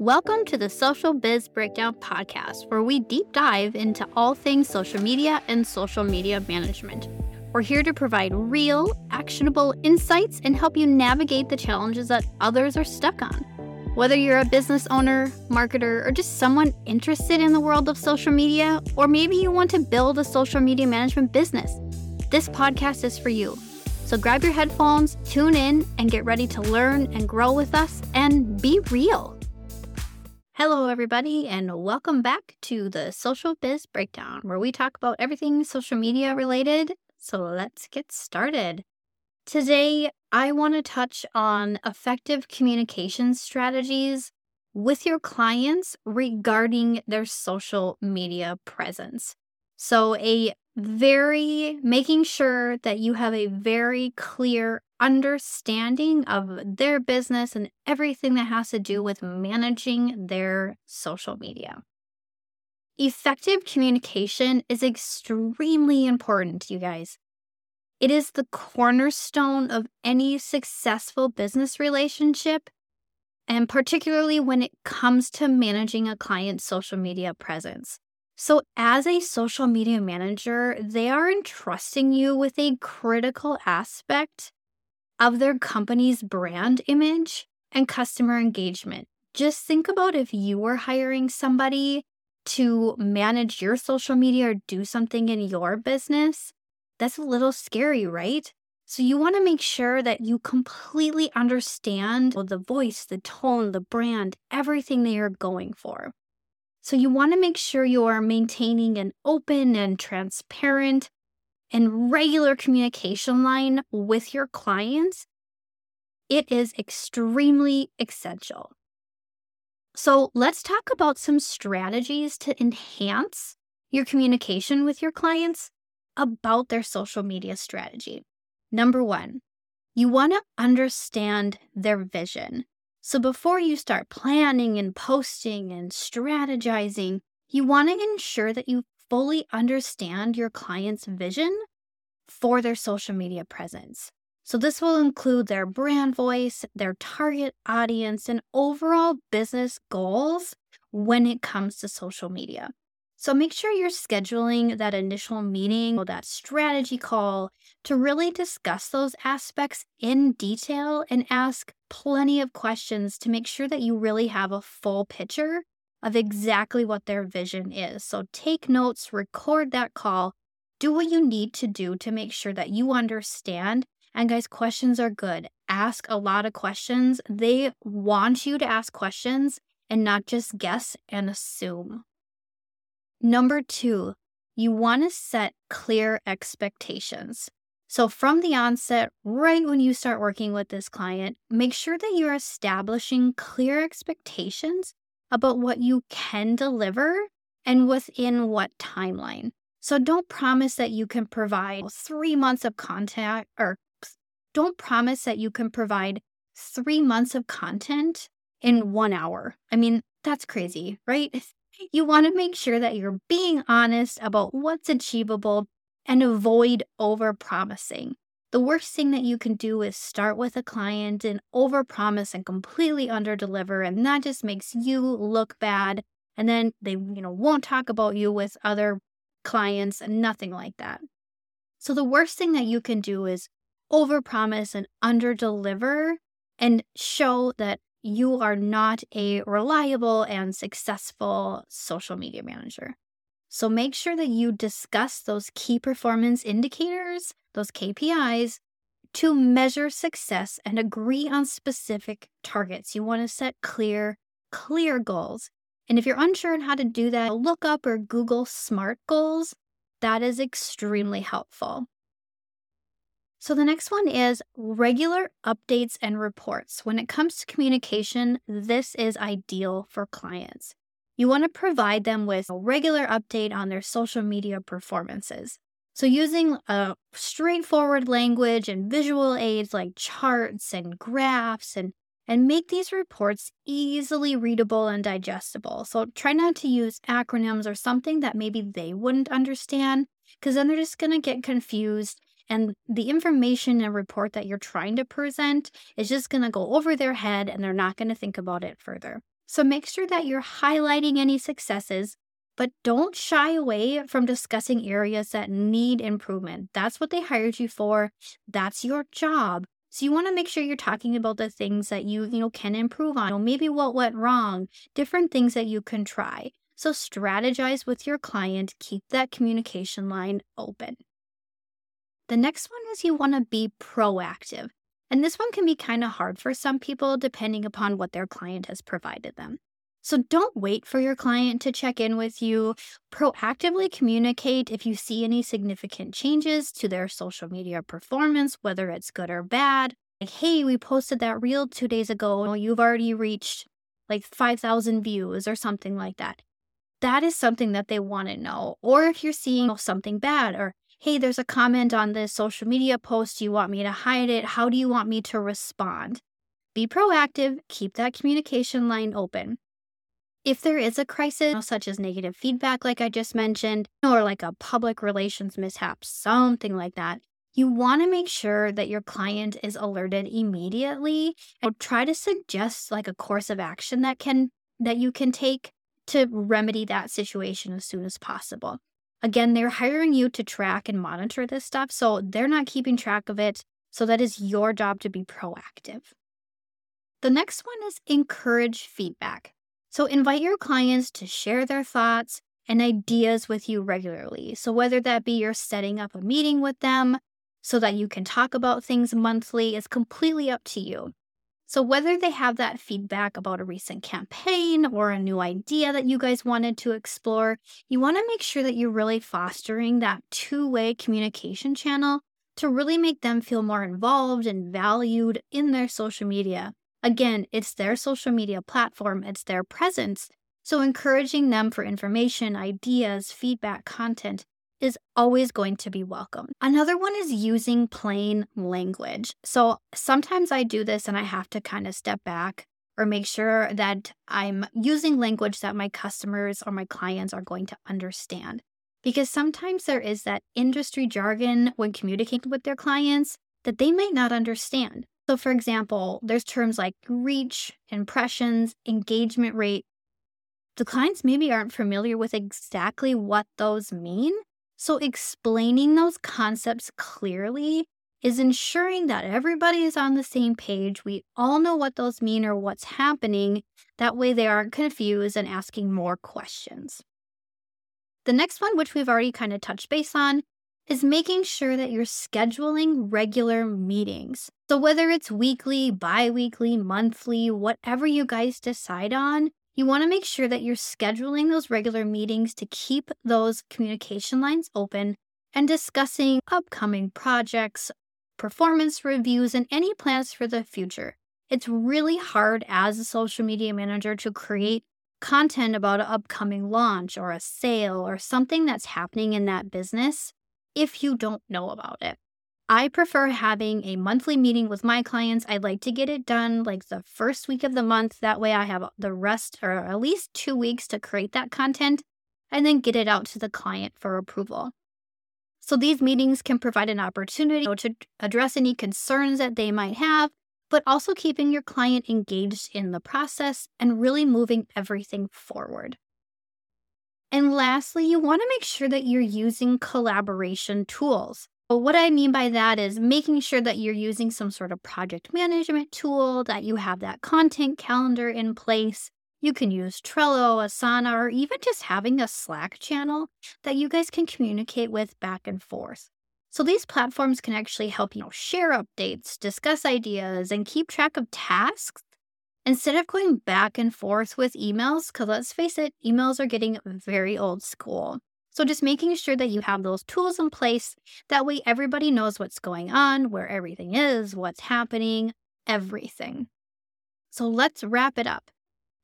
Welcome to the Social Biz Breakdown Podcast, where we deep dive into all things social media and social media management. We're here to provide real, actionable insights and help you navigate the challenges that others are stuck on. Whether you're a business owner, marketer, or just someone interested in the world of social media, or maybe you want to build a social media management business, this podcast is for you. So grab your headphones, tune in, and get ready to learn and grow with us and be real. Hello, everybody, and welcome back to the Social Biz Breakdown, where we talk about everything social media related. So let's get started. Today, I want to touch on effective communication strategies with your clients regarding their social media presence. So, a very making sure that you have a very clear understanding of their business and everything that has to do with managing their social media. Effective communication is extremely important, you guys. It is the cornerstone of any successful business relationship, and particularly when it comes to managing a client's social media presence. So, as a social media manager, they are entrusting you with a critical aspect of their company's brand image and customer engagement. Just think about if you were hiring somebody to manage your social media or do something in your business. That's a little scary, right? So, you want to make sure that you completely understand the voice, the tone, the brand, everything they are going for. So, you want to make sure you are maintaining an open and transparent and regular communication line with your clients, it is extremely essential. So, let's talk about some strategies to enhance your communication with your clients about their social media strategy. Number one, you want to understand their vision. So, before you start planning and posting and strategizing, you want to ensure that you fully understand your client's vision for their social media presence. So, this will include their brand voice, their target audience, and overall business goals when it comes to social media. So, make sure you're scheduling that initial meeting or that strategy call to really discuss those aspects in detail and ask plenty of questions to make sure that you really have a full picture of exactly what their vision is. So take notes, record that call, do what you need to do to make sure that you understand. And guys, questions are good. Ask a lot of questions. They want you to ask questions and not just guess and assume. Number two, you want to set clear expectations. So, from the onset, right when you start working with this client, make sure that you're establishing clear expectations about what you can deliver and within what timeline. So don't promise that you can provide three months of content or don't promise that you can provide three months of content in one hour. I mean, that's crazy, right? You want to make sure that you're being honest about what's achievable and avoid over promising. The worst thing that you can do is start with a client and overpromise and completely underdeliver and that just makes you look bad and then they you know won't talk about you with other clients and nothing like that. So the worst thing that you can do is overpromise and underdeliver and show that you are not a reliable and successful social media manager. So make sure that you discuss those key performance indicators those KPIs to measure success and agree on specific targets. You want to set clear, clear goals. And if you're unsure on how to do that, look up or Google SMART goals. That is extremely helpful. So, the next one is regular updates and reports. When it comes to communication, this is ideal for clients. You want to provide them with a regular update on their social media performances. So, using a straightforward language and visual aids like charts and graphs and and make these reports easily readable and digestible. So try not to use acronyms or something that maybe they wouldn't understand because then they're just going to get confused and the information and report that you're trying to present is just going to go over their head and they're not going to think about it further. So make sure that you're highlighting any successes, but don't shy away from discussing areas that need improvement. That's what they hired you for. That's your job. So you want to make sure you're talking about the things that you, you know, can improve on. You know, maybe what went wrong, different things that you can try. So strategize with your client, keep that communication line open. The next one is you want to be proactive. And this one can be kind of hard for some people depending upon what their client has provided them. So don't wait for your client to check in with you. Proactively communicate if you see any significant changes to their social media performance, whether it's good or bad. Like, hey, we posted that reel two days ago. You've already reached like 5,000 views or something like that. That is something that they want to know. Or if you're seeing oh, something bad, or hey, there's a comment on this social media post. You want me to hide it? How do you want me to respond? Be proactive, keep that communication line open. If there is a crisis, such as negative feedback, like I just mentioned, or like a public relations mishap, something like that, you want to make sure that your client is alerted immediately and try to suggest like a course of action that can that you can take to remedy that situation as soon as possible. Again, they're hiring you to track and monitor this stuff, so they're not keeping track of it. So that is your job to be proactive. The next one is encourage feedback. So invite your clients to share their thoughts and ideas with you regularly. So whether that be you're setting up a meeting with them so that you can talk about things monthly is completely up to you. So, whether they have that feedback about a recent campaign or a new idea that you guys wanted to explore, you want to make sure that you're really fostering that two way communication channel to really make them feel more involved and valued in their social media. Again, it's their social media platform, it's their presence. So, encouraging them for information, ideas, feedback, content is always going to be welcome. Another one is using plain language. So sometimes I do this and I have to kind of step back or make sure that I'm using language that my customers or my clients are going to understand. Because sometimes there is that industry jargon when communicating with their clients that they might not understand. So, for example, there's terms like reach, impressions, engagement rate. The clients maybe aren't familiar with exactly what those mean. So, explaining those concepts clearly is ensuring that everybody is on the same page. We all know what those mean or what's happening. That way, they aren't confused and asking more questions. The next one, which we've already kind of touched base on, is making sure that you're scheduling regular meetings. So, whether it's weekly, bi weekly, monthly, whatever you guys decide on, you want to make sure that you're scheduling those regular meetings to keep those communication lines open and discussing upcoming projects, performance reviews, and any plans for the future. It's really hard as a social media manager to create content about an upcoming launch or a sale or something that's happening in that business if you don't know about it. I prefer having a monthly meeting with my clients. I'd like to get it done like the first week of the month. That way, I have the rest or at least two weeks to create that content and then get it out to the client for approval. So, these meetings can provide an opportunity to address any concerns that they might have, but also keeping your client engaged in the process and really moving everything forward. And lastly, you want to make sure that you're using collaboration tools. But What I mean by that is making sure that you're using some sort of project management tool, that you have that content calendar in place. You can use Trello, Asana, or even just having a Slack channel that you guys can communicate with back and forth. So these platforms can actually help you know, share updates, discuss ideas, and keep track of tasks instead of going back and forth with emails. Because let's face it, emails are getting very old school. So just making sure that you have those tools in place. That way, everybody knows what's going on, where everything is, what's happening, everything. So let's wrap it up.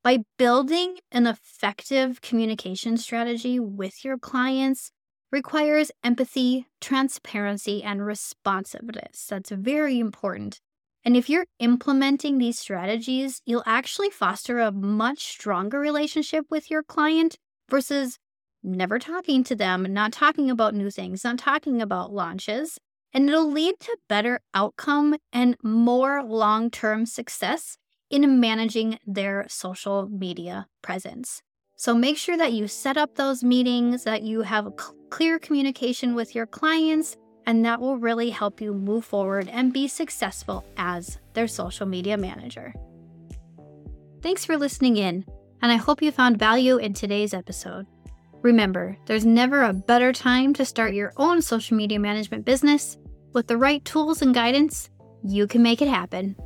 By building an effective communication strategy with your clients requires empathy, transparency, and responsiveness. That's very important. And if you're implementing these strategies, you'll actually foster a much stronger relationship with your client versus never talking to them, not talking about new things, not talking about launches. And it'll lead to better outcome and more long term success in managing their social media presence. So make sure that you set up those meetings, that you have clear communication with your clients, and that will really help you move forward and be successful as their social media manager. Thanks for listening in, and I hope you found value in today's episode. Remember, there's never a better time to start your own social media management business. With the right tools and guidance, you can make it happen.